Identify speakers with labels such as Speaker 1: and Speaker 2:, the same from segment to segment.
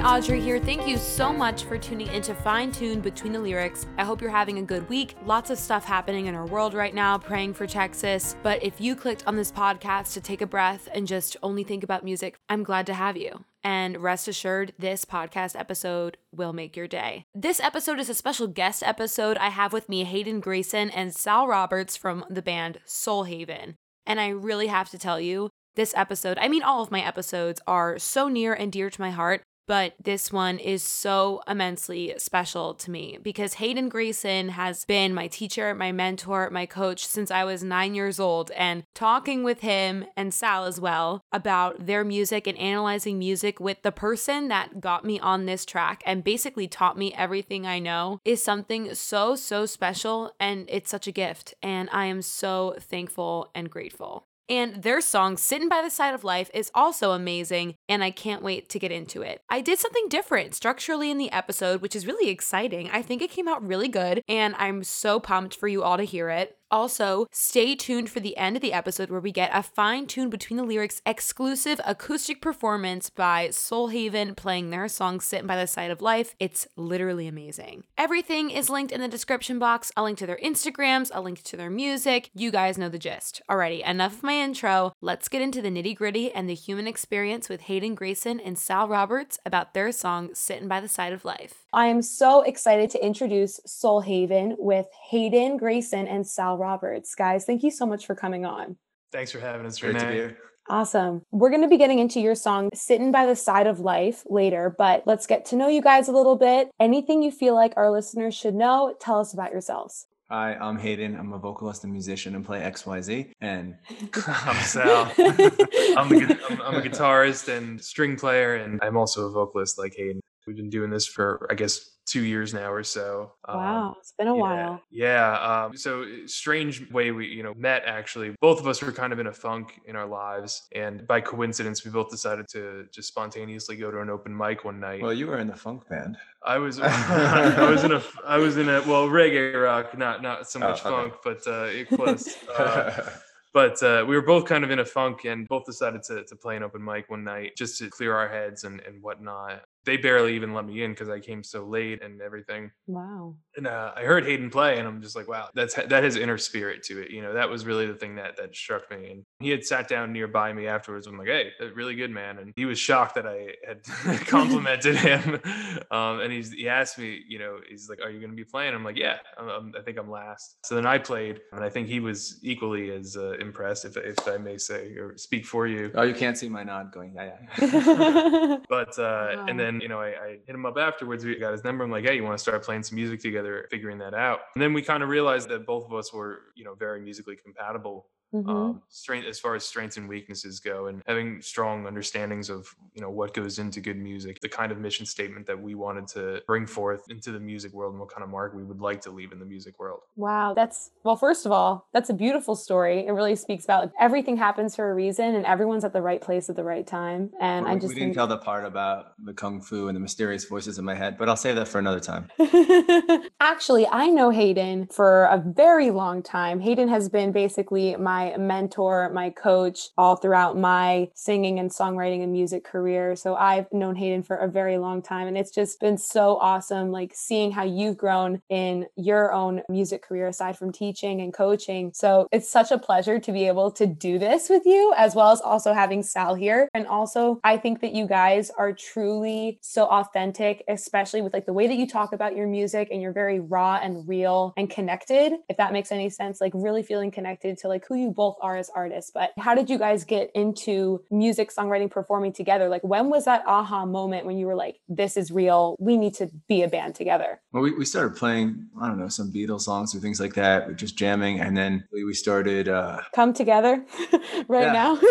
Speaker 1: Audrey here. Thank you so much for tuning into Fine Tune Between the Lyrics. I hope you're having a good week. Lots of stuff happening in our world right now, praying for Texas. But if you clicked on this podcast to take a breath and just only think about music, I'm glad to have you. And rest assured, this podcast episode will make your day. This episode is a special guest episode. I have with me Hayden Grayson and Sal Roberts from the band Soul Haven. And I really have to tell you, this episode, I mean, all of my episodes are so near and dear to my heart but this one is so immensely special to me because Hayden Grayson has been my teacher, my mentor, my coach since I was nine years old. And talking with him and Sal as well about their music and analyzing music with the person that got me on this track and basically taught me everything I know is something so, so special. And it's such a gift. And I am so thankful and grateful. And their song, Sitting by the Side of Life, is also amazing, and I can't wait to get into it. I did something different structurally in the episode, which is really exciting. I think it came out really good, and I'm so pumped for you all to hear it. Also, stay tuned for the end of the episode where we get a fine tune between the lyrics exclusive acoustic performance by Soul Haven playing their song Sitting by the Side of Life. It's literally amazing. Everything is linked in the description box. I'll link to their Instagrams, I'll link to their music. You guys know the gist. Alrighty, enough of my intro. Let's get into the nitty gritty and the human experience with Hayden Grayson and Sal Roberts about their song Sitting by the Side of Life. I am so excited to introduce Soul Haven with Hayden Grayson and Sal Roberts. Guys, thank you so much for coming on.
Speaker 2: Thanks for having us.
Speaker 3: Great to be here.
Speaker 1: Awesome. We're going to be getting into your song, Sitting by the Side of Life, later, but let's get to know you guys a little bit. Anything you feel like our listeners should know, tell us about yourselves.
Speaker 3: Hi, I'm Hayden. I'm a vocalist and musician and play XYZ. And
Speaker 2: I'm Sal. I'm, a, I'm, I'm a guitarist and string player, and I'm also a vocalist like Hayden. We've been doing this for, I guess, two years now or so.
Speaker 1: Wow, um, it's been a
Speaker 2: yeah,
Speaker 1: while.
Speaker 2: Yeah. Um, so strange way we, you know, met actually. Both of us were kind of in a funk in our lives, and by coincidence, we both decided to just spontaneously go to an open mic one night.
Speaker 3: Well, you were in the funk band.
Speaker 2: I was, I was in a, I was in a, well, reggae rock, not not so much
Speaker 3: Oh, okay.
Speaker 2: funk, but uh, close. Uh, but uh, we were both kind of in a funk and both decided to, to play an open mic one night just to clear our heads and, and whatnot. They barely even let me in because I came so late and everything.
Speaker 1: Wow.
Speaker 2: And uh, I heard Hayden play, and I'm just like, wow, that's that has inner spirit to it. You know, that was really the thing that that struck me. And he had sat down nearby me afterwards. I'm like, hey, really good, man. And he was shocked that I had complimented him. Um, and he's he asked me, you know, he's like, are you going to be playing? I'm like, yeah, I'm, I'm, I think I'm last. So then I played, and I think he was equally as uh, impressed, if if I may say or speak for you.
Speaker 3: oh, you can't see my nod going, yeah, yeah.
Speaker 2: But uh,
Speaker 1: Wow.
Speaker 2: and then you know I, I hit him up afterwards. We got his number. I'm like, hey, you want to start playing some music together, figuring that out. And then we kind of realized that both of us were you know very musically compatible.
Speaker 1: Mhm.
Speaker 2: Um, strength as far as strengths and weaknesses go, and having strong understandings of you know what goes into good music, the kind of mission statement that we wanted to bring forth into the music world, and what kind of mark we would like to leave in the music world.
Speaker 1: Wow, that's well, first of all, that's a beautiful story. It really speaks about like, everything happens for a reason and everyone's at the right place at the right time. And
Speaker 3: we,
Speaker 1: I
Speaker 3: we
Speaker 1: just
Speaker 3: didn't
Speaker 1: think
Speaker 3: tell the part about the kung fu and the mysterious voices in my head, but I'll save that for another time.
Speaker 1: Actually, I know Hayden for a very long time. Hayden has been basically my mentor, my coach all throughout my singing and songwriting and music career. So I've known Hayden for a very long time. And it's just been so awesome, like seeing how you've grown in your own music career aside from teaching and coaching. So it's such a pleasure to be able to do this with you, as well as also having Sal here. And also, I think that you guys are truly so authentic, especially with like the way that you talk about your music and you're very raw and real and connected, if that makes any sense, like really feeling connected to like who you both are as artists. But how did you guys get into music, songwriting, performing together? Like, when was that aha moment when you were like, this is real? We need to be a band together?
Speaker 3: Well, we, we started playing, I don't know, some Beatles songs or things like that, we're just jamming. And then we, we started, uh,
Speaker 1: Come together right now?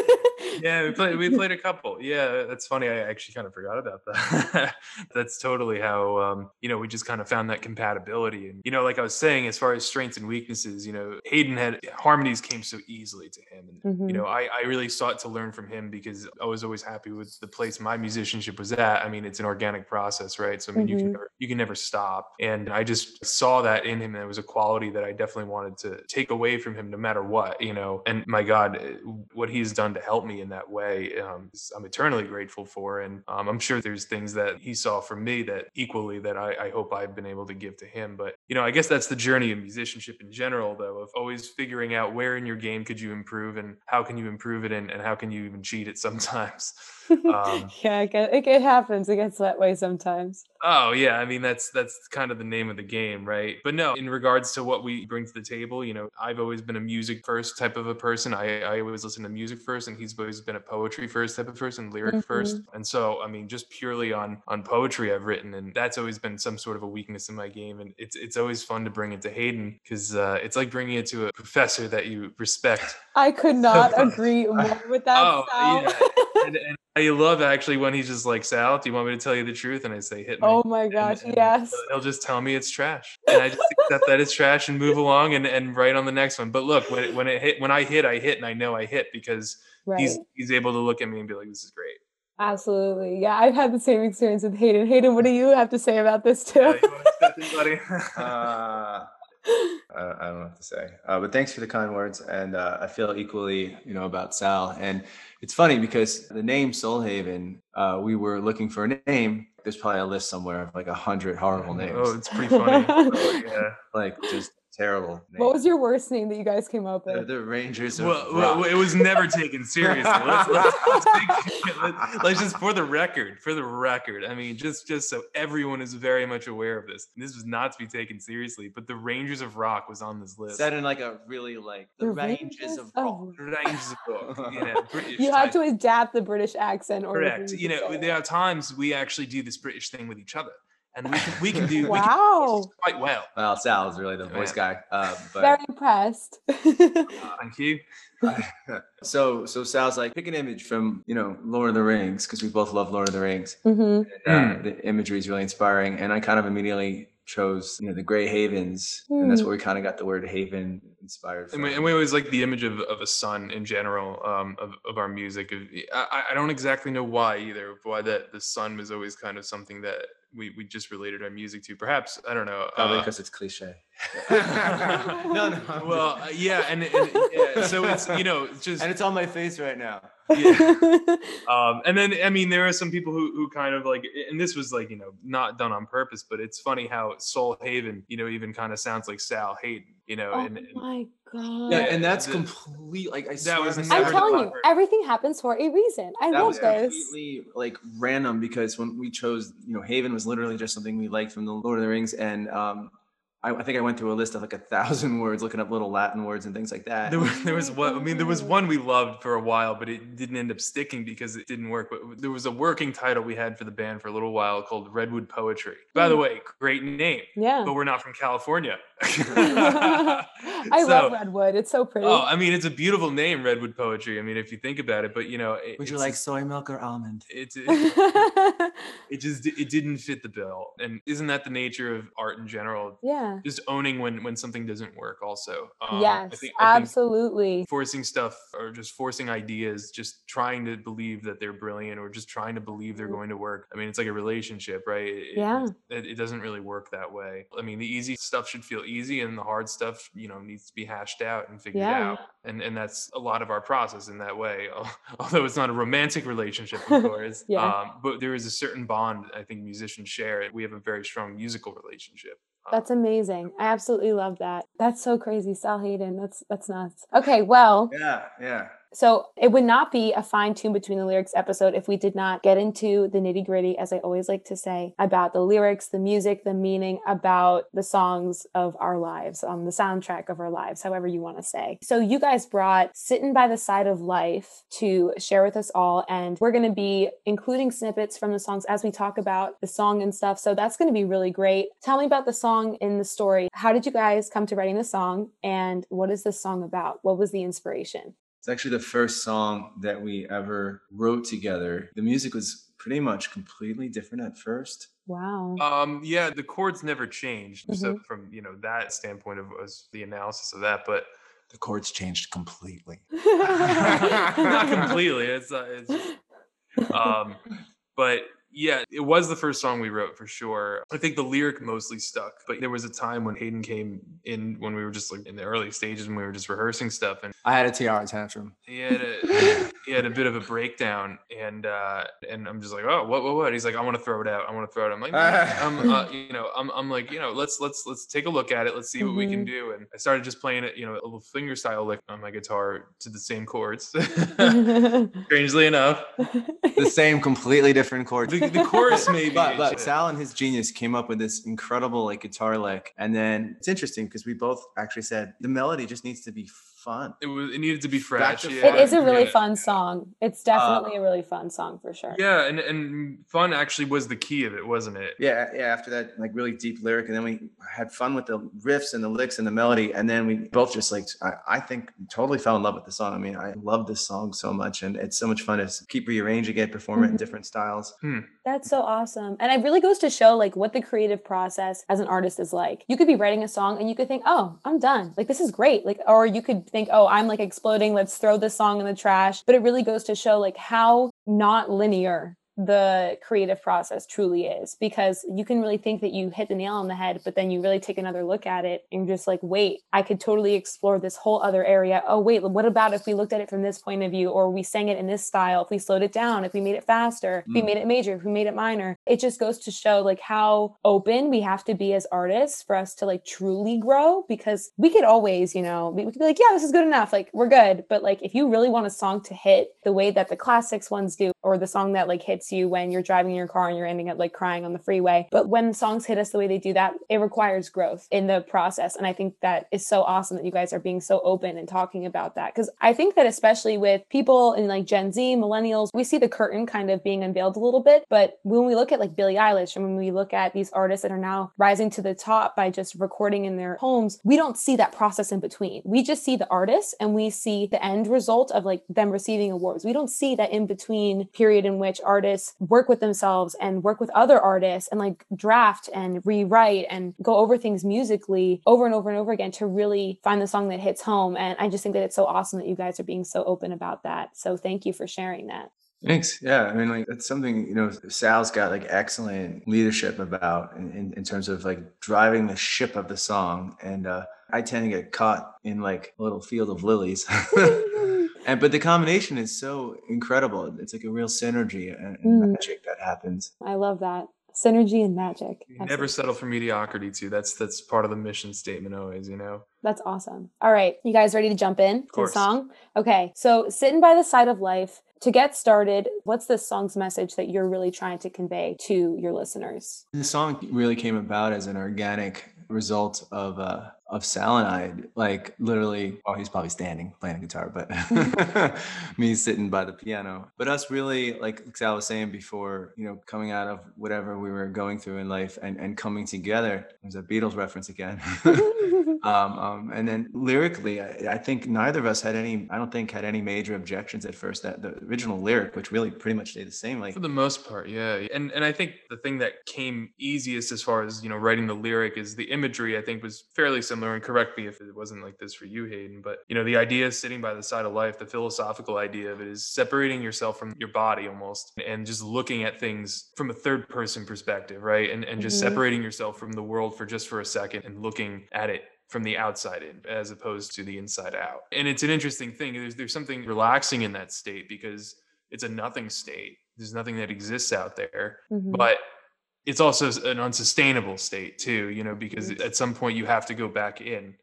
Speaker 2: yeah we played we played a couple yeah that's funny i actually kind of forgot about that that's totally how um you know we just kind of found that compatibility and you know like i was saying as far as strengths and weaknesses you know hayden had harmonies came so easily to him. And
Speaker 1: Mhm.
Speaker 2: you know, I, I really sought to learn from him because I was always happy with the place my musicianship was at. I mean, it's an organic process, right? So I mean, you
Speaker 1: Mhm.
Speaker 2: can never, you can never stop. And I just saw that in him, and it was a quality that I definitely wanted to take away from him, no matter what, you know. And my God, eh, what he's done to help me in that way, um, I'm eternally grateful for. And um, I'm sure there's things that he saw from me that equally that I, I hope I've been able to give to him. But you know, I guess that's the journey of musicianship in general, though, of always figuring out where in your game could you improve and how can you improve it and, and how can you even cheat it sometimes. Um,
Speaker 1: yeah, it, it, it happens. It gets that way sometimes.
Speaker 2: Oh yeah, I mean that's that's kind of the name of the game, right? But no, in regards to what we bring to the table, you know, I've always been a music first type of a person. I, I always listen to music first, and he's always been a poetry first type of person, lyric first. And so, I mean, just purely on on poetry I've written, and that's always been some sort of a weakness in my game. And it's it's always fun to bring it to Hayden because uh, it's like bringing it to a professor that you respect.
Speaker 1: I could not agree more with that.
Speaker 2: Oh. And, and I love actually when he's just like, Sal, do you want me to tell you the truth? And I say, hit me.
Speaker 1: oh my
Speaker 2: And-
Speaker 1: gosh,
Speaker 2: and
Speaker 1: yes.
Speaker 2: he'll- He'll just tell me it's trash, and I just accept that it's trash and move along and, and write on the next one. But look, when it, when it hit, when I hit, I hit, and I know I hit because
Speaker 1: Right.
Speaker 2: he's he's able to look at me and be like, "This is great."
Speaker 1: Absolutely. Yeah, I've had the same experience with Hayden. Hayden, what do you have to say about this too?
Speaker 2: Yeah, you wanna step in, buddy?
Speaker 3: Uh, I, I don't know what to say. Uh, but thanks for the kind words, and uh, I feel equally, you know, about Sal. And it's funny because the name Soul Haven, uh, we were looking for a name. There's probably a list somewhere of like a hundred horrible names,
Speaker 2: oh, it's pretty funny. Oh, yeah.
Speaker 3: like just terrible. Names.
Speaker 1: what was your worst name that you guys came up with?
Speaker 3: the Rangers of
Speaker 2: Well,
Speaker 3: Rock.
Speaker 2: well, it was never taken seriously. Let's, let's, let's, take- let- let's just for the record, for the record. I mean, just just so everyone is very much aware of this. This was not to be taken seriously, but the Rangers of Rock was on this list.
Speaker 3: Said in like a really like the,
Speaker 1: The
Speaker 3: Rangers,
Speaker 1: Rangers
Speaker 3: of
Speaker 1: of
Speaker 3: Rock.
Speaker 2: Rangers of Rock. You know,
Speaker 1: You had to adapt the British accent or
Speaker 2: Correct. You know, there are times we actually do this British thing with each other, and we can we can do we can
Speaker 1: Wow.
Speaker 2: quite well.
Speaker 3: Well, Sal is really the
Speaker 2: Oh,
Speaker 3: voice
Speaker 2: yeah.
Speaker 3: guy. Uh, but
Speaker 1: Very impressed.
Speaker 2: Thank you.
Speaker 3: so so Sal's like pick an image from you know Lord of the Rings because we both love Lord of the Rings.
Speaker 1: hmm
Speaker 3: And, uh, the imagery is really inspiring, and I kind of immediately chose you know the Grey Havens, and that's
Speaker 1: Hmm.
Speaker 3: where we kind of got the word haven inspired
Speaker 2: And
Speaker 3: from.
Speaker 2: we, and we always like the image of, of a sun in general um, of, of our music. I, I don't exactly know why either. Why that the sun was always kind of something that we, we just related our music to. Perhaps I don't know.
Speaker 3: Probably
Speaker 2: uh,
Speaker 3: because it's cliche.
Speaker 2: no,
Speaker 3: no.
Speaker 2: Well, uh, yeah, and, and yeah, so it's you know just
Speaker 3: and it's on my face right now.
Speaker 2: um, and then I mean there are some people who who kind of like, and this was like you know not done on purpose, but it's funny how Soul Haven you know even kind of sounds like Sal Hayden, you know,
Speaker 1: oh
Speaker 2: and, and
Speaker 1: my god.
Speaker 3: Yeah, and that's
Speaker 2: the-
Speaker 3: complete. Like I swear
Speaker 2: was
Speaker 3: to
Speaker 2: never
Speaker 1: I'm
Speaker 3: God,
Speaker 1: telling you,
Speaker 2: part.
Speaker 1: everything happens for a reason. I
Speaker 3: that
Speaker 1: love
Speaker 3: was
Speaker 1: this.
Speaker 3: completely like random because when we chose, you know, Haven was literally just something we liked from the Lord of the Rings, and um, I, I think I went through a list of like a thousand words, looking up little Latin words and things like that.
Speaker 2: There was, there was one. I mean, there was one we loved for a while, but it didn't end up sticking because it didn't work. But there was a working title we had for the band for a little while called Redwood Poetry. By the
Speaker 1: Hmm.
Speaker 2: way, great name,
Speaker 1: Yeah.
Speaker 2: but we're not from California.
Speaker 1: I love Redwood. It's so pretty.
Speaker 2: Oh, I mean, it's a beautiful name, Redwood Poetry. I mean, if you think about it, but you know, it,
Speaker 3: Would you like soy milk or almond?
Speaker 2: It's it, it just it didn't fit the bill, and isn't that the nature of art in general?
Speaker 1: yeah.
Speaker 2: Just owning when when something doesn't work. Also, Um, I
Speaker 1: yes,
Speaker 2: think- I think
Speaker 1: absolutely.
Speaker 2: forcing stuff or just forcing ideas just trying to believe that they're brilliant or just trying to believe they're
Speaker 1: Mhm.
Speaker 2: going to work i mean it's like a relationship right It-
Speaker 1: Yeah.
Speaker 2: it, it doesn't really work that way i mean the easy stuff should feel easy and the hard stuff you know needs to be hashed out and figured
Speaker 1: Yeah.
Speaker 2: out and and that's a lot of our process in that way although it's not a romantic relationship of course
Speaker 1: Yeah.
Speaker 2: um, but there is a certain bond i think musicians share we have a very strong musical relationship
Speaker 1: That's amazing. I absolutely love that. That's so crazy, Sal Hayden. That's that's nuts. Okay, well,
Speaker 3: Yeah, yeah.
Speaker 1: So it would not be a fine tune between the lyrics episode if we did not get into the nitty gritty, as I always like to say, about the lyrics, the music, the meaning, about the songs of our lives, um, the soundtrack of our lives, however you want to say. So you guys brought Sitting by the Side of Life to share with us all, and we're going to be including snippets from the songs as we talk about the song and stuff. So that's going to be really great. Tell me about the song in the story. How did you guys come to writing the song, and what is this song about? What was the inspiration?
Speaker 3: It's actually the first song that we ever wrote together. The music was pretty much completely different at first.
Speaker 1: Wow.
Speaker 2: Um, yeah, the chords never changed. So
Speaker 1: Mhm.
Speaker 2: from you know that standpoint of was the analysis of that, but
Speaker 3: the chords changed completely.
Speaker 2: Not completely. It's, uh, it's um, but yeah, it was the first song we wrote for sure. I think the lyric mostly stuck, but there was a time when Hayden came in when we were just like in the early stages and we were just rehearsing stuff and
Speaker 3: I had a tiara tantrum.
Speaker 2: he had a he had a bit of a breakdown and uh and I'm just like, oh what what what? He's like, I want to throw it out. I want to throw it. I'm like, I'm uh, you know, I'm I'm like, you know, let's let's let's take a look at it. Let's see what we can do. And I started just playing it, you know, a little finger style lick on my guitar to the same chords. Strangely enough,
Speaker 3: The same, completely different chords.
Speaker 2: the, the chorus maybe.
Speaker 3: but, but Sal and his genius came up with this incredible like guitar lick, and then it's interesting because we both actually said the melody just needs to be fun.
Speaker 2: it was it needed to be
Speaker 3: Back
Speaker 2: fresh. yeah,
Speaker 1: It is a really
Speaker 2: yeah.
Speaker 1: fun song. It's definitely um, a really fun song for sure.
Speaker 2: Yeah, and and fun actually was the key of it, wasn't it?
Speaker 3: Yeah, yeah. After that, like really deep lyric, and then we had fun with the riffs and the licks and the melody, and then we both just like I, I think totally fell in love with the song. I mean, I love this song so much, and it's so much fun to keep rearranging it, perform it in mm-hmm. different styles. Hmm.
Speaker 1: That's so awesome. And it really goes to show like what the creative process as an artist is like. You could be writing a song and you could think, "Oh, I'm done. Like this is great." Like or you could think, "Oh, I'm like exploding. Let's throw this song in the trash." But it really goes to show like how not linear the creative process truly is because you can really think that you hit the nail on the head but then you really take another look at it and you're just like wait i could totally explore this whole other area. Oh wait what about if we looked at it from this point of view or we sang it in this style if we slowed it down if we made it faster if we
Speaker 3: Mm.
Speaker 1: made it major if we made it minor? It just goes to show like how open we have to be as artists for us to like truly grow because we could always you know we we could be like yeah this is good enough like we're good. But like if you really want a song to hit the way that the classics ones do or the song that like hits you when you're driving in your car and you're ending up like crying on the freeway. But when songs hit us the way they do that it requires growth in the process. And i think that is so awesome that you guys are being so open and talking about that. Because i think that especially with people in like gen z millennials we see the curtain kind of being unveiled a little bit. But when we look at like billie eilish and when we look at these artists that are now rising to the top by just recording in their homes we don't see that process in between. We just see the artists and we see the end result of like them receiving awards. We don't see that in between period in which artists work with themselves and work with other artists and like draft and rewrite and go over things musically over and over and over again to really find the song that hits home and i just think that it's so awesome that you guys are being so open about that so thank you for sharing that
Speaker 3: Thanks. Yeah, I mean, like that's something you know. Sal's got like excellent leadership about in, in, in terms of like driving the ship of the song, and uh, I tend to get caught in like a little field of lilies. and but the combination is so incredible. It's like a real synergy and, and
Speaker 1: Mm.
Speaker 3: magic that happens.
Speaker 1: i love that synergy and magic
Speaker 2: You never settle for mediocrity too. That's that's part of the mission statement always, you know.
Speaker 1: That's awesome. All right. You guys ready to jump in to the song? Okay. So, Sitting by the Side of Life, to get started, what's this song's message that you're really trying to convey to your listeners?
Speaker 3: The song really came about as an organic result of uh of Sal and I like literally oh he's probably standing playing a guitar but me sitting by the piano. But us really like Sal was saying before you know coming out of whatever we were going through in life and and coming together there's a Beatles reference again. Um, um and then lyrically I, I think neither of us had any I don't think had any major objections at first. That the original lyric which really pretty much stayed the same like
Speaker 2: For the most part, yeah. And and I think the thing that came easiest as far as, you know, writing the lyric is the imagery I think was fairly similar and correct me if it wasn't like this for you, Hayden. But you know, the idea of sitting by the side of life, the philosophical idea of it is separating yourself from your body almost and just looking at things from a third person perspective, right? And and just
Speaker 1: Mhm.
Speaker 2: separating yourself from the world for just for a second and looking at it from the outside in as opposed to the inside out. And it's an interesting thing. There's there's something relaxing in that state because it's a nothing state. There's nothing that exists out there,
Speaker 1: Mhm.
Speaker 2: but it's also an unsustainable state too, you know, because at some point you have to go back in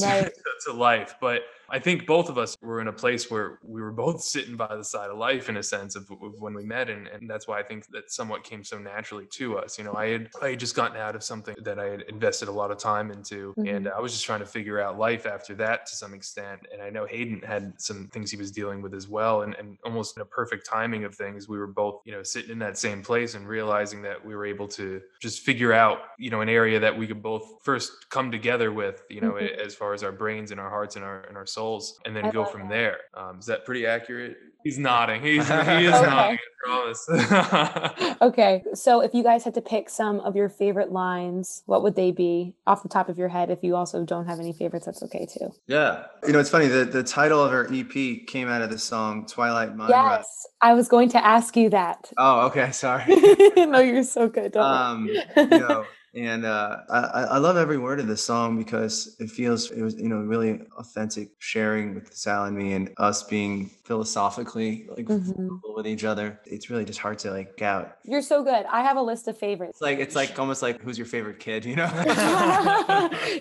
Speaker 2: to,
Speaker 1: Right.
Speaker 2: to life. But I think both of us were in a place where we were both sitting by the side of life in a sense of, of when we met. And, and that's why I think that somewhat came so naturally to us. You know, I had, I had just gotten out of something that I had invested a lot of time into. And
Speaker 1: Mhm.
Speaker 2: I was just trying to figure out life after that to some extent. And I know Hayden had some things he was dealing with as well. And, and almost in a perfect timing of things, we were both, you know, sitting in that same place and realizing that we were able to just figure out, you know, an area that we could both first come together with, you know,
Speaker 1: Mhm.
Speaker 2: as far as our brains and our hearts and our and our souls, and then
Speaker 1: I
Speaker 2: go from
Speaker 1: that.
Speaker 2: there. Um, is that pretty accurate? He's nodding. He's he is
Speaker 1: Okay.
Speaker 2: nodding. I promise.
Speaker 1: Okay, so if you guys had to pick some of your favorite lines, what would they be off the top of your head? If you also don't have any favorites, that's okay too.
Speaker 3: Yeah. You know, it's funny. The, the title of her EP came out of the song Twilight Mind Ride.
Speaker 1: Yes, I was going to ask you that.
Speaker 3: Oh, okay. Sorry.
Speaker 1: no, you're so good. Don't
Speaker 3: um, you know, and uh, I, I love every word of this song because it feels it was you know really authentic sharing with Sal and me and us being philosophically like
Speaker 1: Mhm.
Speaker 3: with each other. It's really just hard to like out.
Speaker 1: You're so good. I have a list of favorites.
Speaker 3: It's like it's like almost like who's your favorite kid, you know?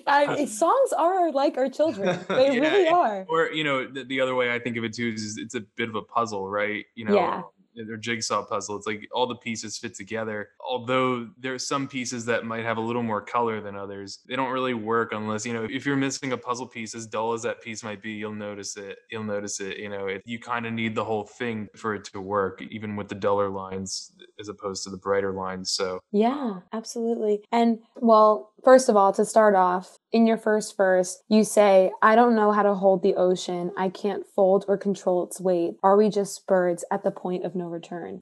Speaker 1: I, songs are like our children. They
Speaker 2: Yeah,
Speaker 1: really are.
Speaker 2: or you know, the, the other way I think of it too is it's a bit of a puzzle, right? You know,
Speaker 1: Yeah.
Speaker 2: Their jigsaw puzzle. It's like all the pieces fit together. Although there's some pieces that might have a little more color than others, they don't really work unless you know if you're missing a puzzle piece, as dull as that piece might be, you'll notice it. You'll notice it. You know, you kind of need the whole thing for it to work, even with the duller lines as opposed to the brighter lines. So
Speaker 1: Yeah, absolutely. And well, first of all, to start off, in your first verse, you say, I don't know how to hold the ocean. I can't fold or control its weight. Are we just birds at the point of no return?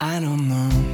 Speaker 4: I don't know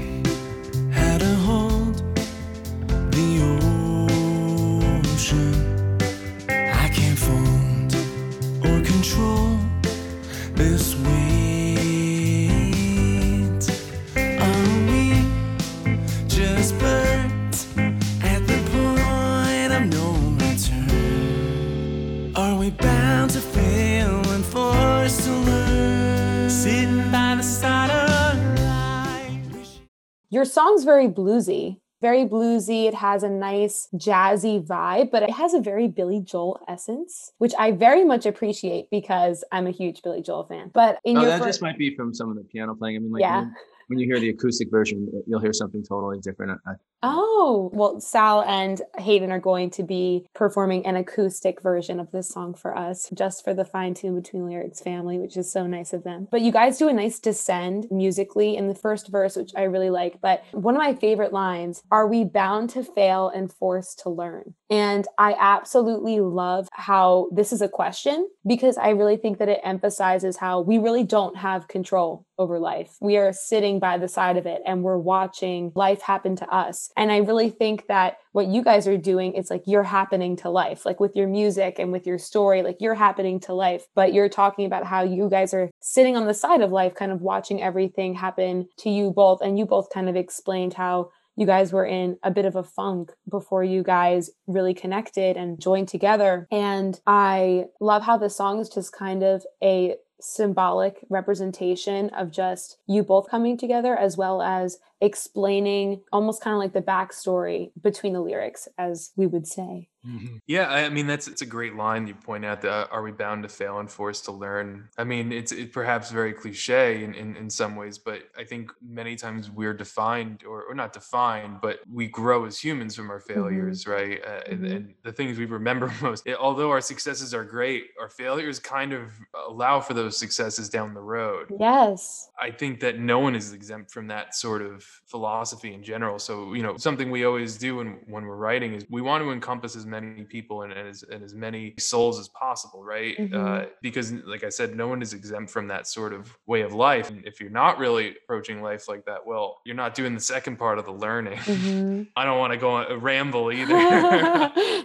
Speaker 1: Your song's very bluesy. Very bluesy. It has a nice jazzy vibe, but it has a very Billy Joel essence, which I very much appreciate because I'm a huge Billy Joel fan. But in
Speaker 3: no,
Speaker 1: your
Speaker 3: that
Speaker 1: fir-
Speaker 3: just might be from some of the piano playing. I mean, like
Speaker 1: Yeah.
Speaker 3: When, you hear the acoustic version, you'll hear something totally different.
Speaker 1: Oh, well, Sal and Hayden are going to be performing an acoustic version of this song for us, just for the fine tune between lyrics family, which is so nice of them. But you guys do a nice descend musically in the first verse, which I really like. But one of my favorite lines are we bound to fail and forced to learn? And I absolutely love how this is a question because I really think that it emphasizes how we really don't have control over life. We are sitting by the side of it and we're watching life happen to us. And I really think that what you guys are doing, it's like you're happening to life, like with your music and with your story, like you're happening to life. But you're talking about how you guys are sitting on the side of life, kind of watching everything happen to you both. And you both kind of explained how you guys were in a bit of a funk before you guys really connected and joined together. And I love how the song is just kind of a symbolic representation of just you both coming together as well as explaining almost kind of like the backstory between the lyrics as we would say
Speaker 2: Yeah, I I mean that's it's a great line you point out. That uh, are we bound to fail and forced to learn? I mean, it's it perhaps very cliche in, in, in some ways, but I think many times we're defined or, or not defined, but we grow as humans from our failures, right? Uh, and,
Speaker 1: Mhm.
Speaker 2: and the things we remember most. It- although our successes are great, our failures kind of allow for those successes down the road.
Speaker 1: yes
Speaker 2: I think that no one is exempt from that sort of philosophy in general. So, you know, something we always do when, when we're writing is we want to encompass as many people and, and, as, and as many souls as possible, right? Uh,
Speaker 1: Mhm.
Speaker 2: because, like I said, no one is exempt from that sort of way of life. And if you're not really approaching life like that, well, you're not doing the second part of the learning.
Speaker 1: Mhm.
Speaker 2: I don't want to go on a ramble either.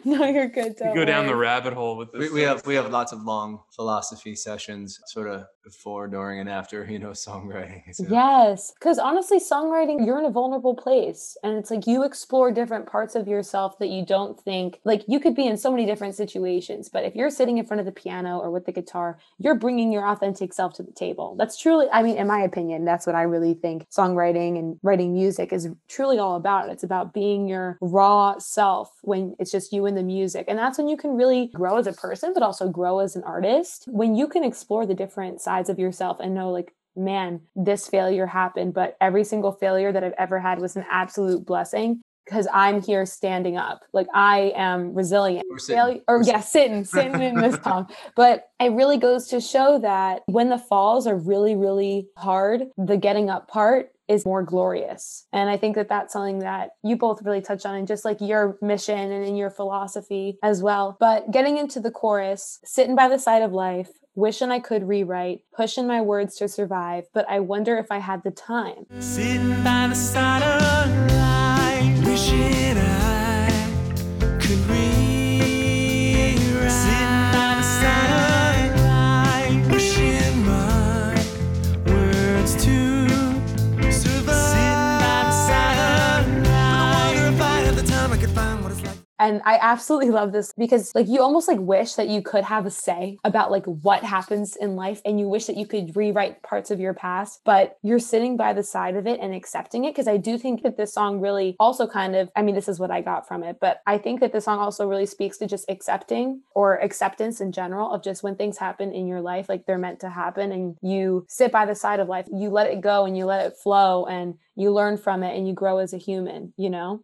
Speaker 1: no you're good don't
Speaker 2: go down the rabbit hole with this.
Speaker 3: we, we have we have lots of long philosophy sessions, sort of before, during, and after. You know, songwriting. So-
Speaker 1: Yes, because honestly, songwriting, you're in a vulnerable place. And it's like you explore different parts of yourself that you don't think, like you could be in so many different situations. But if you're sitting in front of the piano or with the guitar, you're bringing your authentic self to the table. That's truly, I mean, in my opinion, that's what I really think songwriting and writing music is truly all about. It's about being your raw self when it's just you and the music. And that's when you can really grow as a person, but also grow as an artist. When you can explore the different sides of yourself and know, like, man, this failure happened, but every single failure that I've ever had was an absolute blessing because I'm here standing up. Like I am resilient.
Speaker 3: Or sitting.
Speaker 1: Failure, or
Speaker 3: Or
Speaker 1: yeah, sitting, sitting in this palm. But it really goes to show that when the falls are really, really hard, the getting up part is more glorious. And I think that that's something that you both really touch on in just like your mission and in your philosophy as well. But getting into the chorus, sitting by the side of life, wishing I could rewrite, pushing my words to survive, but I wonder if I had the time.
Speaker 4: Sitting by the side of the wishing I
Speaker 1: And I absolutely love this because like you almost like wish that you could have a say about like what happens in life and you wish that you could rewrite parts of your past, but you're sitting by the side of it and accepting it because I do think that this song really also kind of I mean this is what I got from it, but I think that the song also really speaks to just accepting or acceptance in general of just when things happen in your life like they're meant to happen and you sit by the side of life, you let it go and you let it flow and you learn from it and you grow as a human, you know?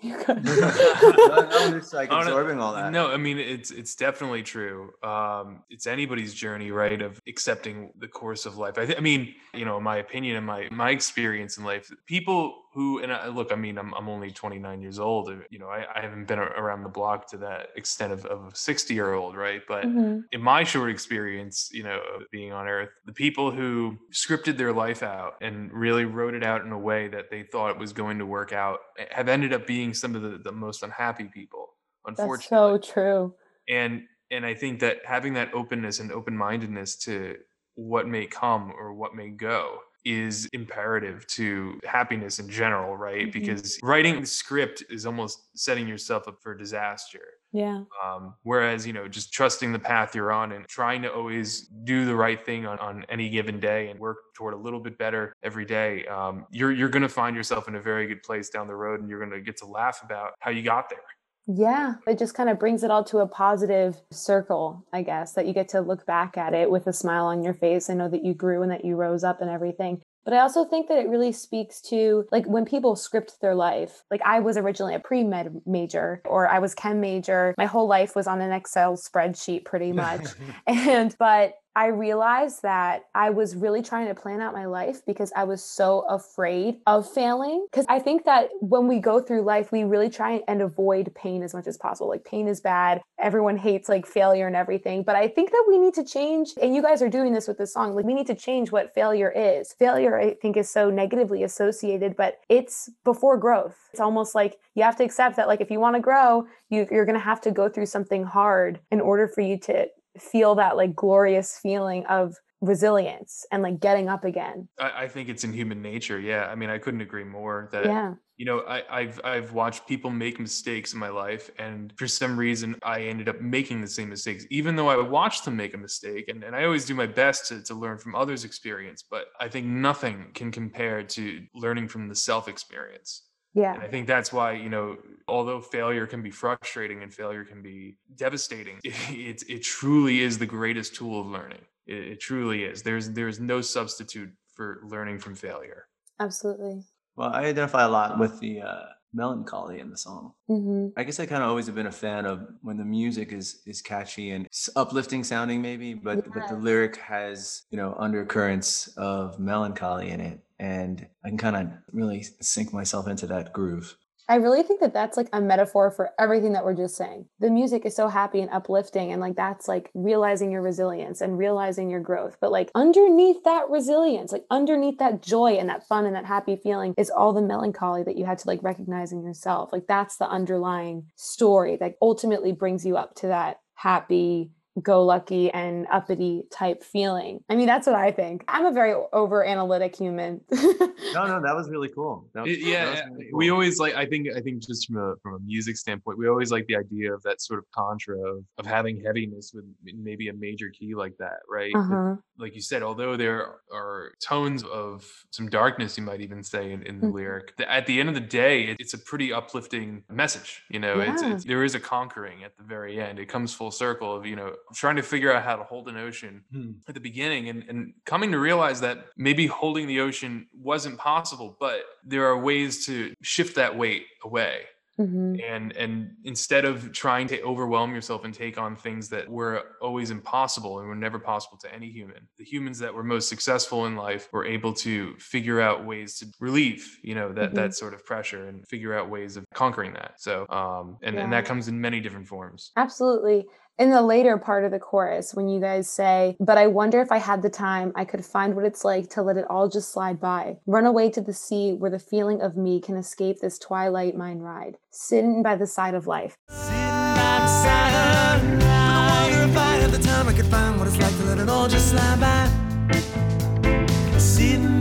Speaker 1: You're good.
Speaker 3: I'm just like
Speaker 2: Oh,
Speaker 3: absorbing all that.
Speaker 2: No, I mean it's it's definitely true. Um, it's anybody's journey, right, of accepting the course of life. I, th- I mean, you know, in my opinion and my my experience in life, people who and I, look, I mean, I'm I'm only 29 years old. You know, I, I haven't been around the block to that extent of, of a 60 year old, right? But
Speaker 1: Mhm.
Speaker 2: in my short experience, you know, of being on Earth, the people who scripted their life out and really wrote it out in a way that they thought it was going to work out eh, have ended up being some of the, the most unhappy people. unfortunately That's
Speaker 1: so true.
Speaker 2: and and I think that having that openness and open mindedness to what may come or what may go is imperative to happiness in general, right?
Speaker 1: Mhm.
Speaker 2: Because writing the script is almost setting yourself up for disaster.
Speaker 1: Yeah.
Speaker 2: Um, whereas, you know, just trusting the path you're on and trying to always do the right thing on, on any given day and work toward a little bit better every day, um, you're you're going to find yourself in a very good place down the road, and you're going to get to laugh about how you got there.
Speaker 1: Yeah. It just kind of brings it all to a positive circle, I guess, that you get to look back at it with a smile on your face and know that you grew and that you rose up and everything. But I also think that it really speaks to like when people script their life. Like I was originally a pre med major or I was chem major. My whole life was on an Excel spreadsheet pretty much. And, but I realized that I was really trying to plan out my life because I was so afraid of failing. Because I think that when we go through life, we really try and avoid pain as much as possible. Like, pain is bad. Everyone hates like failure and everything. But I think that we need to change, and you guys are doing this with this song. Like, we need to change what failure is. Failure, I think, is so negatively associated, but it's before growth. It's almost like you have to accept that, like, if you want to grow, you, you're going to have to go through something hard in order for you to feel that like glorious feeling of resilience and like getting up again.
Speaker 2: I, I think it's in human nature. Yeah, I mean, I couldn't agree more. That
Speaker 1: Yeah.
Speaker 2: you know, I, I've I've watched people make mistakes in my life, and for some reason, I ended up making the same mistakes, even though I watched them make a mistake. And, and I always do my best to, to learn from others' experience, but I think nothing can compare to learning from the self experience.
Speaker 1: Yeah.
Speaker 2: And I think that's why, you know, although failure can be frustrating and failure can be devastating, it, it, it truly is the greatest tool of learning. It, it truly is. There's there's no substitute for learning from failure.
Speaker 1: Absolutely.
Speaker 3: Well, I identify a lot with the uh, melancholy in the song.
Speaker 1: hmm
Speaker 3: I guess I kind of always have been a fan of when the music is is catchy and uplifting sounding, maybe, but but the lyric has you know undercurrents of melancholy in it, and I can kind of really sink myself into that groove.
Speaker 1: I really think that that's like a metaphor for everything that we're just saying. The music is so happy and uplifting, and like that's like realizing your resilience and realizing your growth. But like underneath that resilience, like underneath that joy and that fun and that happy feeling is all the melancholy that you had to like recognize in yourself. Like that's the underlying story that ultimately brings you up to that happy, go lucky and uppity type feeling. I mean, that's what I think. I'm a very over analytic human.
Speaker 3: No, no, that was really cool. Was-
Speaker 2: It- yeah,
Speaker 3: that was
Speaker 2: yeah,
Speaker 3: really
Speaker 2: we always like. I think. I think just from a from a music standpoint, we always like the idea of that sort of contra of of having heaviness with maybe a major key like that, right?
Speaker 1: Uh-huh.
Speaker 2: Like you said, although there are tones of some darkness, you might even say in, in the
Speaker 1: Mhm.
Speaker 2: lyric. th- At the end of the day, it, it's a pretty uplifting message. You know, it's, it's there is a conquering at the very end. It comes full circle of you know trying to figure out how to hold an ocean
Speaker 3: Hmm.
Speaker 2: at the beginning and, and coming to realize that maybe holding the ocean wasn't possible but there are ways to shift that weight away
Speaker 1: hmm
Speaker 2: and and instead of trying to overwhelm yourself and take on things that were always impossible and were never possible to any human the humans that were most successful in life were able to figure out ways to relieve you know that
Speaker 1: Mhm.
Speaker 2: that sort of pressure and figure out ways of conquering that so um and, and that comes in many different forms
Speaker 1: Absolutely. In the later part of the chorus, when you guys say, But I wonder if I had the time, I could find what it's like to let it all just slide by. Run away to the sea where the feeling of me can escape this twilight mind ride. Sitting by the side of life.
Speaker 4: Sitting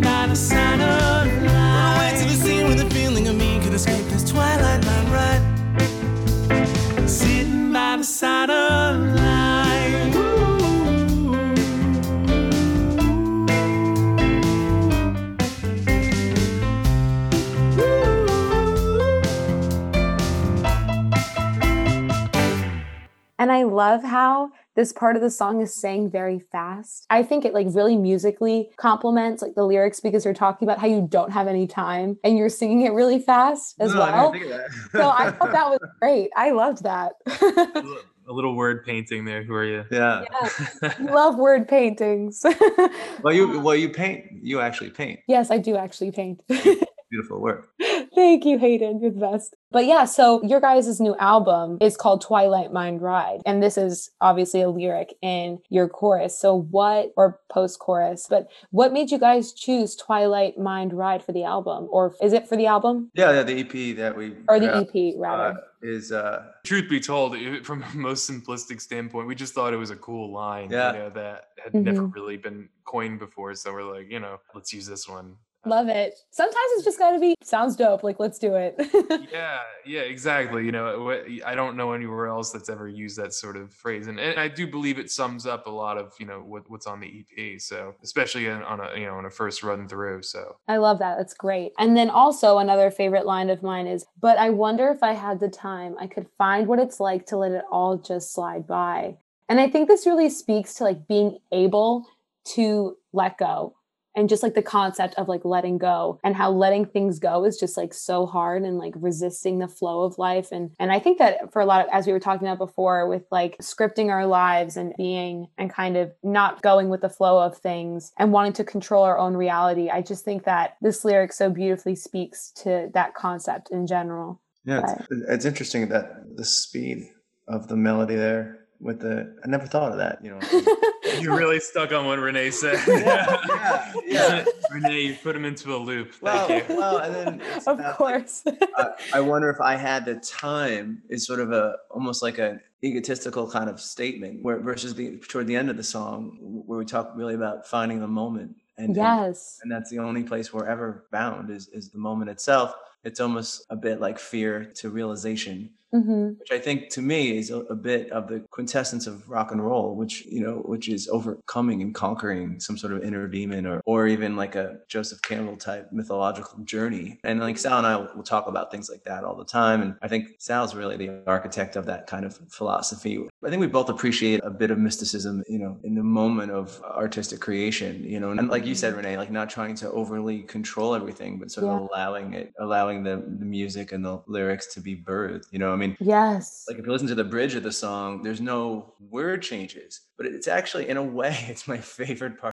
Speaker 4: by the side of
Speaker 1: And I love how this part of the song is sang very fast. I think it like really musically complements like the lyrics because you're talking about how you don't have any time and you're singing it really fast as
Speaker 3: No,
Speaker 1: well.
Speaker 3: didn't think of that.
Speaker 1: so I thought that was great. I loved that.
Speaker 2: A little word painting there. Who are you?
Speaker 3: yeah.
Speaker 1: Love word paintings.
Speaker 3: Well, you well you paint. You actually paint.
Speaker 1: yes, I do actually paint.
Speaker 3: Beautiful work.
Speaker 1: Thank you, Hayden. You're the best. But yeah, so your guys' new album is called Twilight Mind Ride. And this is obviously a lyric in your chorus. So what, or post chorus, but what made you guys choose Twilight Mind Ride for the album? Or is it for the album?
Speaker 3: Yeah, yeah. The EP that we
Speaker 1: Or the
Speaker 3: out,
Speaker 1: EP, rather?
Speaker 3: uh, is uh
Speaker 2: Truth be told, from a most simplistic standpoint, we just thought it was a cool line,
Speaker 3: Yeah.
Speaker 2: you know, that had never
Speaker 1: Mhm.
Speaker 2: really been coined before. So we're like, you know, let's use this one.
Speaker 1: Love it. Sometimes it's just got to be, sounds dope. Like, let's do it.
Speaker 2: yeah yeah exactly you know i don't know anywhere else that's ever used that sort of phrase and, and i do believe it sums up a lot of you know what, what's on the ep so especially on a you know on a first run through so
Speaker 1: I love that. That's great. And then also another favorite line of mine is, but I wonder if I had the time, I could find what it's like to let it all just slide by. And I think this really speaks to like being able to let go and just like the concept of like letting go and how letting things go is just like so hard and like resisting the flow of life and and I think that for a lot of as we were talking about before with like scripting our lives and being and kind of not going with the flow of things and wanting to control our own reality I just think that this lyric so beautifully speaks to that concept in general
Speaker 3: yeah. It's, it's interesting that the speed of the melody there with the I never thought of that. You know.
Speaker 2: you really stuck on what renee said
Speaker 3: Yeah, yeah, yeah.
Speaker 2: renee you put him into a loop
Speaker 3: well,
Speaker 2: thank you
Speaker 3: well, and then it's
Speaker 1: of
Speaker 3: about, like,
Speaker 1: course
Speaker 3: I, I wonder if I had the time is sort of a almost like an egotistical kind of statement where versus the toward the end of the song where we talk really about finding the moment and and-
Speaker 1: yes
Speaker 3: and that's the only place we're ever bound is is the moment itself it's almost a bit like fear to realization
Speaker 1: hmm
Speaker 3: which i think to me is a, a bit of the quintessence of rock and roll which you know which is overcoming and conquering some sort of inner demon or or even like a joseph campbell type mythological journey. And like sal and i will, will talk about things like that all the time. And i think sal's really the architect of that kind of philosophy. I think we both appreciate a bit of mysticism you know in the moment of artistic creation you know and like you said renee like not trying to overly control everything but sort
Speaker 1: Yeah.
Speaker 3: of allowing it allowing the, the music and the lyrics to be birthed you know i mean
Speaker 1: yes.
Speaker 3: like if you listen to the bridge of the song there's no word changes but it's actually in a way it's my favorite part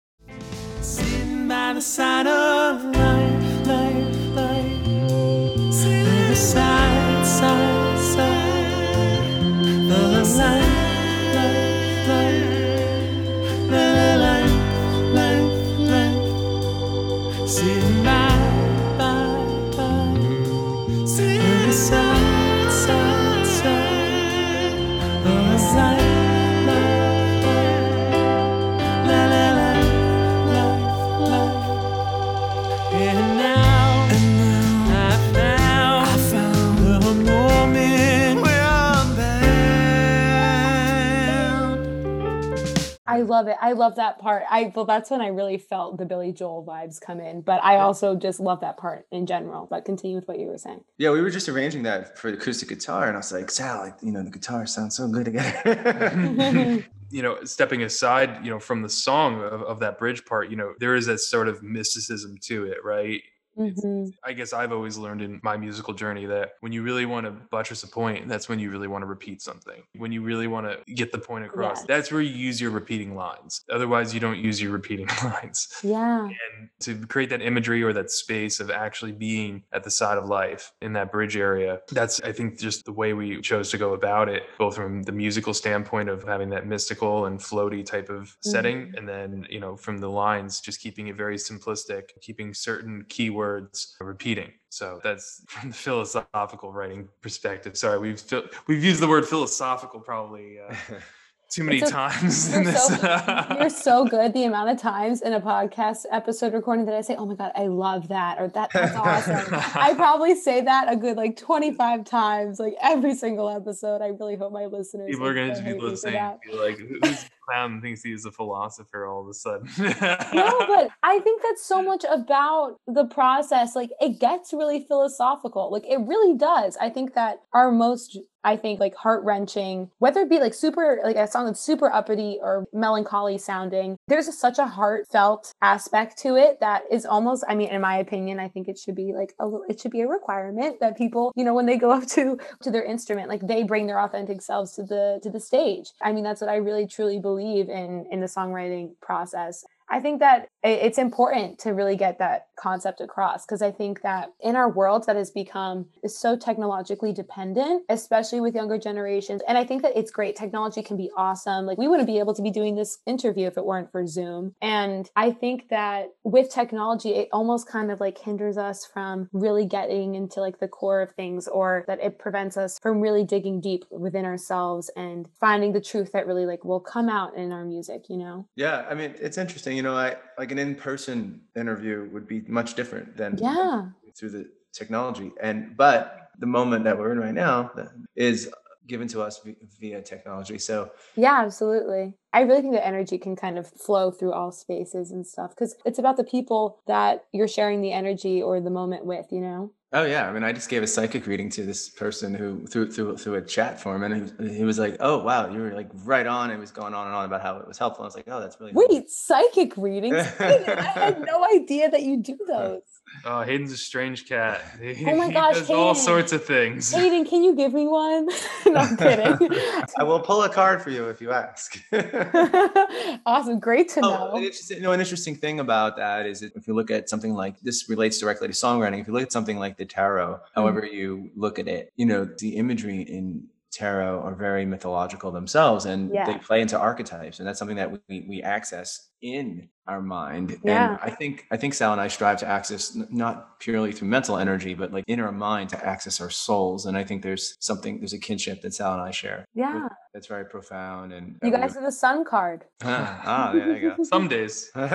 Speaker 4: I
Speaker 1: love it. I love that part. I well, that's when I really felt the Billy Joel vibes come in. But I also just love that part in general. But continue with what you were saying.
Speaker 3: yeah we were just arranging that for the acoustic guitar and i was like sal like, you know the guitar sounds so good together
Speaker 2: you know stepping aside you know from the song of, of that bridge part you know there is that sort of mysticism to it right
Speaker 1: Mhm.
Speaker 2: I guess I've always learned in my musical journey that when you really want to buttress a point, that's when you really want to repeat something. When you really want to get the point across,
Speaker 1: Yes.
Speaker 2: that's where you use your repeating lines. Otherwise, you don't use your repeating lines.
Speaker 1: Yeah.
Speaker 2: And to create that imagery or that space of actually being at the side of life in that bridge area, that's, I think, just the way we chose to go about it, both from the musical standpoint of having that mystical and floaty type of setting, and then, you know, from the lines, just keeping it very simplistic, keeping certain keywords repeating. So that's from the philosophical writing perspective. Sorry, we've we've used the word philosophical probably uh, too many
Speaker 1: It's okay.
Speaker 2: times in
Speaker 1: You're
Speaker 2: this.
Speaker 1: so, you're so good. The amount of times in a podcast episode recording that I say, "Oh my god, I love that," or "That that's awesome." I probably say that a good like 25 times, like every single episode. I really hope my listeners.
Speaker 2: People are going to be
Speaker 1: me for
Speaker 2: listening, be like, "Who's clown thinks he's a philosopher all of a sudden?"
Speaker 1: no, but I think that's so much about the process. Like it gets really philosophical. Like it really does. I think that our most I think like heart wrenching, whether it be like super like a song that's super uppity or melancholy sounding, there's a, such a heartfelt aspect to it that is almost. I mean, in my opinion, I think it should be like a little. It should be a requirement that people, you know, when they go up to to their instrument, like they bring their authentic selves to the to the stage. I mean, that's what I really truly believe in in the songwriting process. I think that it's important to really get that concept across because I think that in our world that has become is so technologically dependent, especially with younger generations. And I think that it's great. Technology can be awesome. Like we wouldn't be able to be doing this interview if it weren't for Zoom. And I think that with technology, it almost kind of like hinders us from really getting into like the core of things or that it prevents us from really digging deep within ourselves and finding the truth that really like will come out in our music, you know?
Speaker 3: Yeah, I mean, it's interesting. You know, I like an in-person interview would be much different than
Speaker 1: Yeah.
Speaker 3: through the technology. And but the moment that we're in right now is given to us via technology. So
Speaker 1: Yeah, absolutely. I really think that energy can kind of flow through all spaces and stuff because it's about the people that you're sharing the energy or the moment with, you know?
Speaker 3: Oh yeah, I mean, I just gave a psychic reading to this person who through through through a chat form, and he, was- he was like, "Oh wow, you were like right on." It was going on and on about how it was helpful. I was like, "Oh, that's really
Speaker 1: Wait, psychic readings? I had no idea that you do those.
Speaker 2: Oh, Hayden's a strange cat. He,
Speaker 1: Oh my
Speaker 2: he
Speaker 1: gosh,
Speaker 2: does all sorts of things.
Speaker 1: Hayden, can you give me one? no, I'm kidding.
Speaker 3: I will pull a card for you if you ask."
Speaker 1: awesome. Great to
Speaker 3: Oh,
Speaker 1: know.
Speaker 3: an interesting, you know, an interesting thing about that is that if you look at something like this relates directly to songwriting. If you look at something like the tarot, however mm. you look at it, you know, the imagery in tarot are very mythological themselves and
Speaker 1: Yeah.
Speaker 3: they play into archetypes and that's something that we, we access in our mind
Speaker 1: Yeah.
Speaker 3: and i think i think sal and i strive to access not purely through mental energy but like in our mind to access our souls and i think there's something there's a kinship that sal and i share
Speaker 1: Yeah.
Speaker 3: that's very profound and
Speaker 1: You guys are the sun card.
Speaker 3: ah there you go
Speaker 2: Some days.
Speaker 1: Other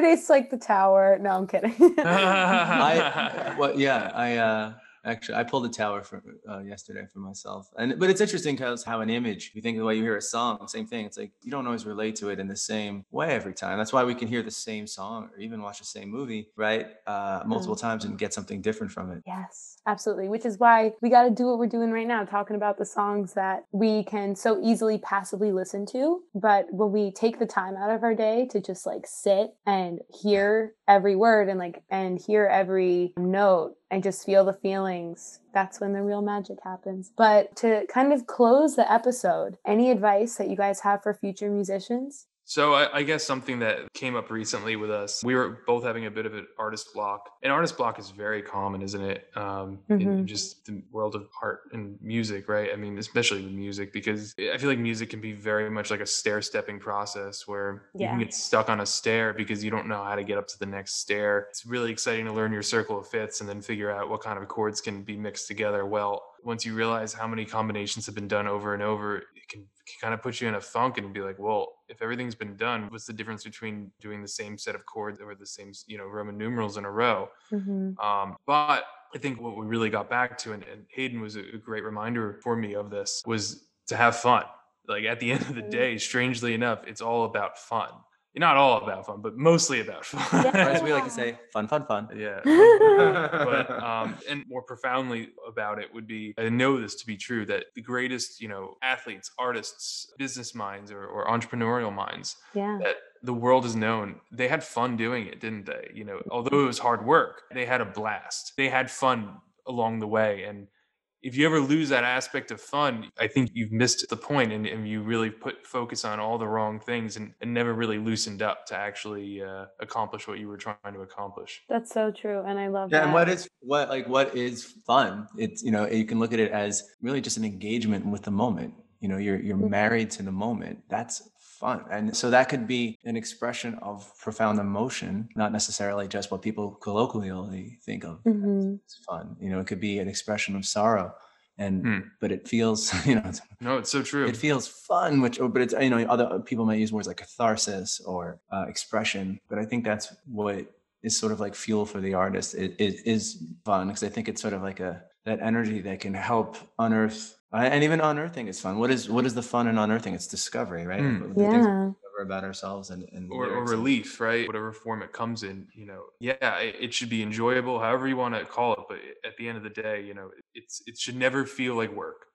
Speaker 1: days, it's like the tower. No, I'm kidding.
Speaker 3: I well, yeah, I uh, actually I pulled a tower for uh, yesterday for myself, and but it's interesting because how an image. You think the way you hear a song, same thing. It's like you don't always relate to it in the same way every time. That's why we can hear the same song or even watch the same movie, right, uh, multiple times and get something different from it.
Speaker 1: Yes, absolutely. Which is why we got to do what we're doing right now, talking about the songs that we can so easily passively listen to. But when we take the time out of our day to just like sit and hear every word and like, and hear every note and just feel the feelings, that's when the real magic happens. But to kind of close the episode, any advice that you guys have for future musicians?
Speaker 2: So I, I guess something that came up recently with us, we were both having a bit of an artist block. An artist block is very common, isn't it? Um, in, in just the world of art and music, right? I mean, especially with music, because I feel like music can be very much like a stair-stepping process where you can get stuck on a stair because you don't know how to get up to the next stair. It's really exciting to learn your circle of fifths and then figure out what kind of chords can be mixed together well. Once you realize how many combinations have been done over and over, it can, can kind of put you in a funk and be like, well, if everything's been done, what's the difference between doing the same set of chords or the same, you know, Roman numerals in a row?
Speaker 1: Mm-hmm.
Speaker 2: Um, but I think what we really got back to, and, and Hayden was a, great reminder for me of this, was to have fun. Like at the end of the
Speaker 1: Mhm.
Speaker 2: day, strangely enough, it's all about fun. Not all about fun, but mostly about fun.
Speaker 3: Or as we like to say, fun, fun, fun.
Speaker 2: yeah. but um, and more profoundly about it would be I know this to be true that the greatest, you know, athletes, artists, business minds, or, or entrepreneurial minds
Speaker 1: Yeah.
Speaker 2: that the world is known. They had fun doing it, didn't they? You know, although it was hard work, they had a blast. They had fun along the way. And if you ever lose that aspect of fun, I think you've missed the point and, and you really put focus on all the wrong things and, and never really loosened up to actually uh, accomplish what you were trying to accomplish.
Speaker 1: That's so true. And I love
Speaker 3: Yeah,
Speaker 1: that.
Speaker 3: and what is what like what is fun? It's you know you can look at it as really just an engagement with the moment. You know, you're you're
Speaker 1: Mhm.
Speaker 3: married to the moment. That's fun, and so that could be an expression of profound emotion, not necessarily just what people colloquially think of
Speaker 1: Mhm.
Speaker 3: as fun. You know, it could be an expression of sorrow, and
Speaker 2: Hmm.
Speaker 3: but it feels you know it's-
Speaker 2: No, it's so true.
Speaker 3: it feels fun which but it's you know other people might use words like catharsis or uh, expression but i think that's what is sort of like fuel for the artist it, it is fun because i think it's sort of like a that energy that can help unearth uh, and even unearthing is fun what is what is the fun in unearthing it's discovery right
Speaker 2: Mm.
Speaker 3: The
Speaker 1: Yeah.
Speaker 3: about ourselves and, and
Speaker 2: or, or relief, right? Whatever form it comes in, you know, yeah, it, it should be enjoyable, however you want to call it. But at the end of the day, you know, it's it should never feel like work.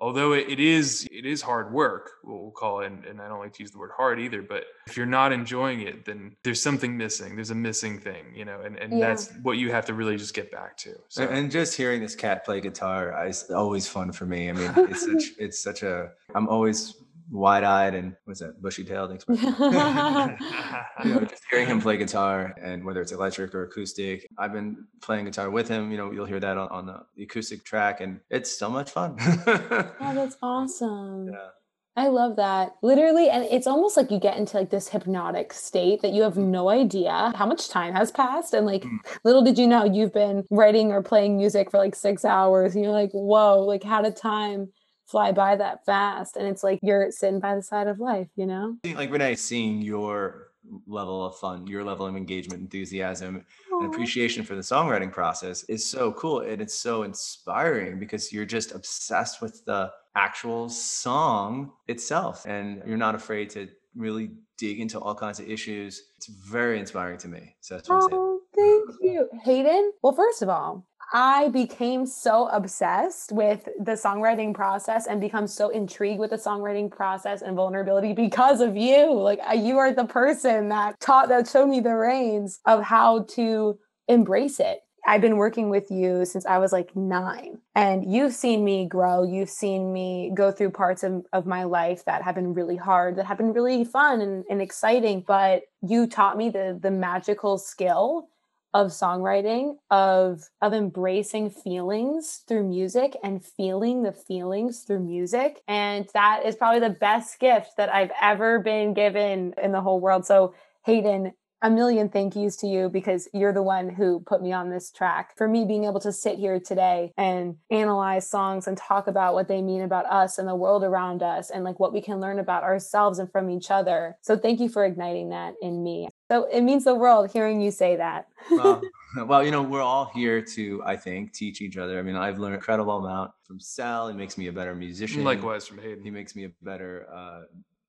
Speaker 2: Although it, it is it is hard work, we'll we'll call it, and, and I don't like to use the word hard either. But if you're not enjoying it, then there's something missing. There's a missing thing, you know, and, and
Speaker 1: Yeah.
Speaker 2: that's what you have to really just get back to. So
Speaker 3: And- And just hearing this cat play guitar is always fun for me. I mean, it's such it's such a I'm always wide eyed and what's that bushy tailed expression. you know, just hearing him play guitar and whether it's electric or acoustic, I've been playing guitar with him. You know, you'll hear that on, on the acoustic track, and it's so much fun.
Speaker 1: Oh, that's awesome.
Speaker 3: yeah.
Speaker 1: I love that. Literally, and it's almost like you get into like this hypnotic state that you have no idea how much time has passed. And like,
Speaker 3: Mm.
Speaker 1: little did you know you've been writing or playing music for like six hours. And you're like, whoa, like, how did time fly by that fast? And it's like you're sitting by the side of life, you know?
Speaker 3: Like Renee, seeing your level of fun, your level of engagement, enthusiasm, and appreciation for the songwriting process is so cool and it's so inspiring because you're just obsessed with the actual song itself and you're not afraid to really dig into all kinds of issues it's very inspiring to me so that's what i'm saying
Speaker 1: thank you. Hayden, well, first of all, I became so obsessed with the songwriting process and become so intrigued with the songwriting process and vulnerability because of you. Like you are the person that taught that showed me the reins of how to embrace it. I've been working with you since I was like nine, and you've seen me grow. You've seen me go through parts of, of my life that have been really hard, that have been really fun and, and exciting. But you taught me the the magical skill of songwriting, of of embracing feelings through music and feeling the feelings through music. And that is probably the best gift that I've ever been given in the whole world. So Hayden, a million thank yous to you because you're the one who put me on this track. For me, being able to sit here today and analyze songs and talk about what they mean about us and the world around us and like what we can learn about ourselves and from each other. So thank you for igniting that in me. So it means the world hearing you say that.
Speaker 3: well, well, you know, we're all here to, I think, teach each other. I mean, I've learned an incredible amount from Sal. He makes me a better musician.
Speaker 2: likewise from Hayden.
Speaker 3: He makes me a better uh,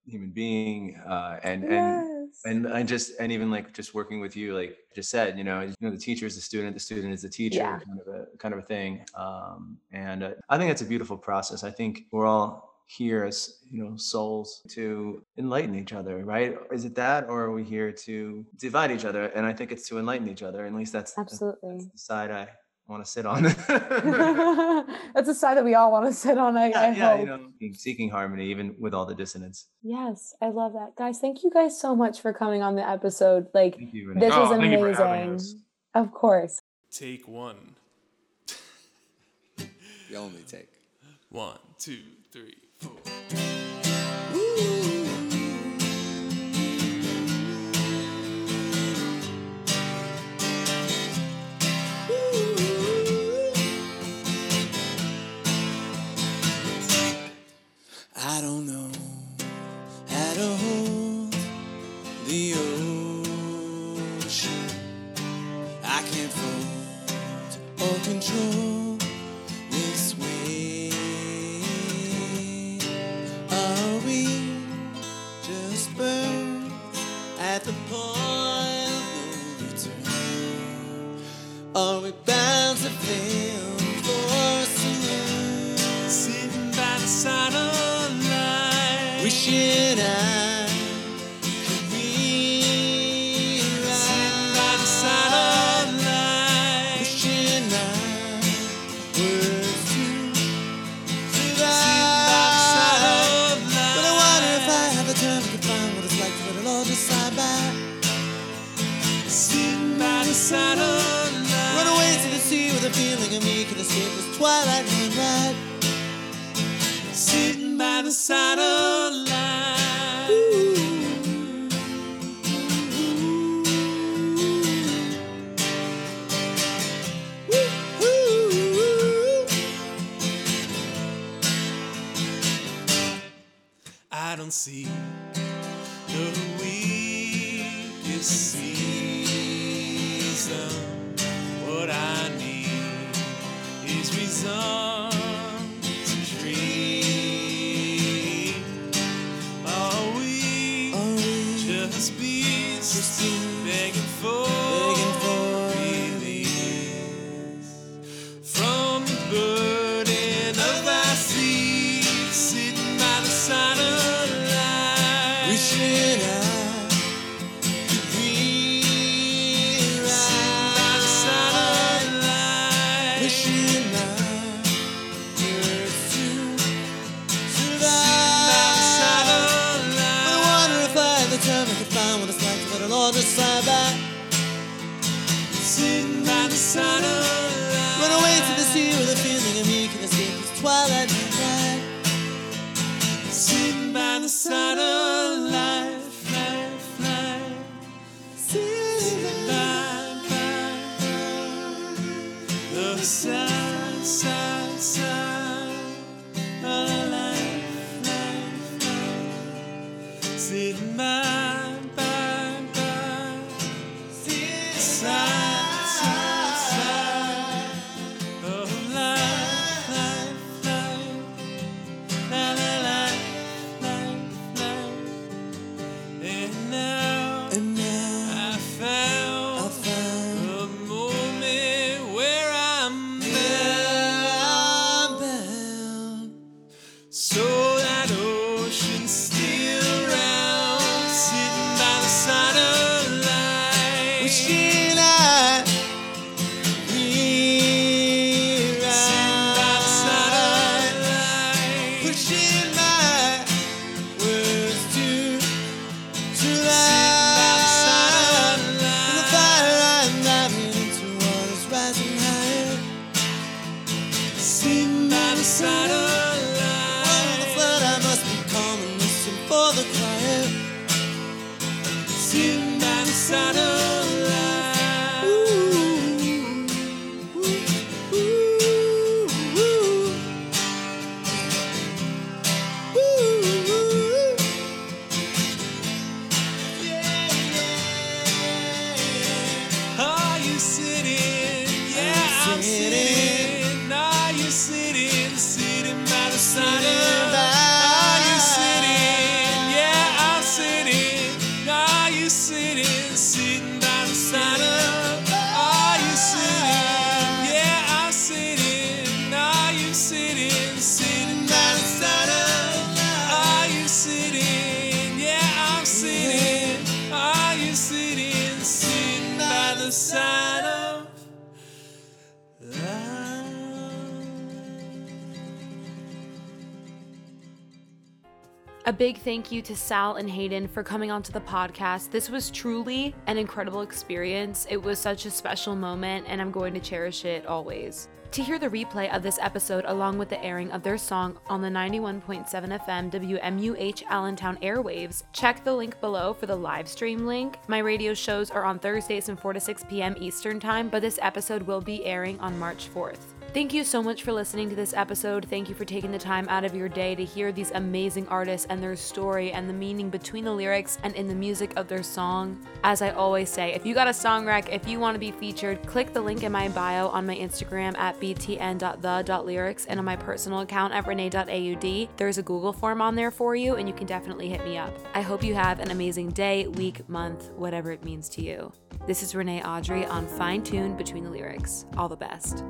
Speaker 3: human being. Uh, and and
Speaker 1: yes.
Speaker 3: and I just and even like just working with you, like I just said, you know, you know, the teacher is the student, the student is the teacher,
Speaker 1: Yeah.
Speaker 3: kind of a kind of a thing. Um, and uh, I think that's a beautiful process. I think we're all here as you know souls to enlighten each other right is it that or are we here to divide each other and i think it's to enlighten each other at least that's that's the side i want to sit on
Speaker 1: That's a side that we all want to sit on. I, I
Speaker 3: yeah, yeah,
Speaker 1: hope.
Speaker 3: you know seeking harmony even with all the dissonance
Speaker 1: Yes, I love that. Guys, thank you guys so much for coming on the episode. Like,
Speaker 3: thank you
Speaker 1: this
Speaker 2: Oh,
Speaker 1: was
Speaker 2: thank you for
Speaker 1: amazing.
Speaker 2: us.
Speaker 1: Of course.
Speaker 4: Take one.
Speaker 5: The only take.
Speaker 4: One, two, three, four. I don't know how to hold the ocean. I can't fold
Speaker 1: A big thank you to Sal and Hayden for coming onto the podcast. This was truly an incredible experience. It was such a special moment, and I'm going to cherish it always. To hear the replay of this episode along with the airing of their song on the 91.7 FM WMUH Allentown airwaves, check the link below for the live stream link. My radio shows are on Thursdays from 4 to 6 p.m. Eastern Time, but this episode will be airing on March 4th. Thank you so much for listening to this episode. Thank you for taking the time out of your day to hear these amazing artists and their story and the meaning between the lyrics and in the music of their song. As I always say, if you got a song rec, if you want to be featured, click the link in my bio on my Instagram at btn.the.lyrics and on my personal account at renee.aud. There's a Google form on there for you, and you can definitely hit me up. I hope you have an amazing day, week, month, whatever it means to you. This is Renee Audrey on Fine Tune Between the Lyrics. All the best.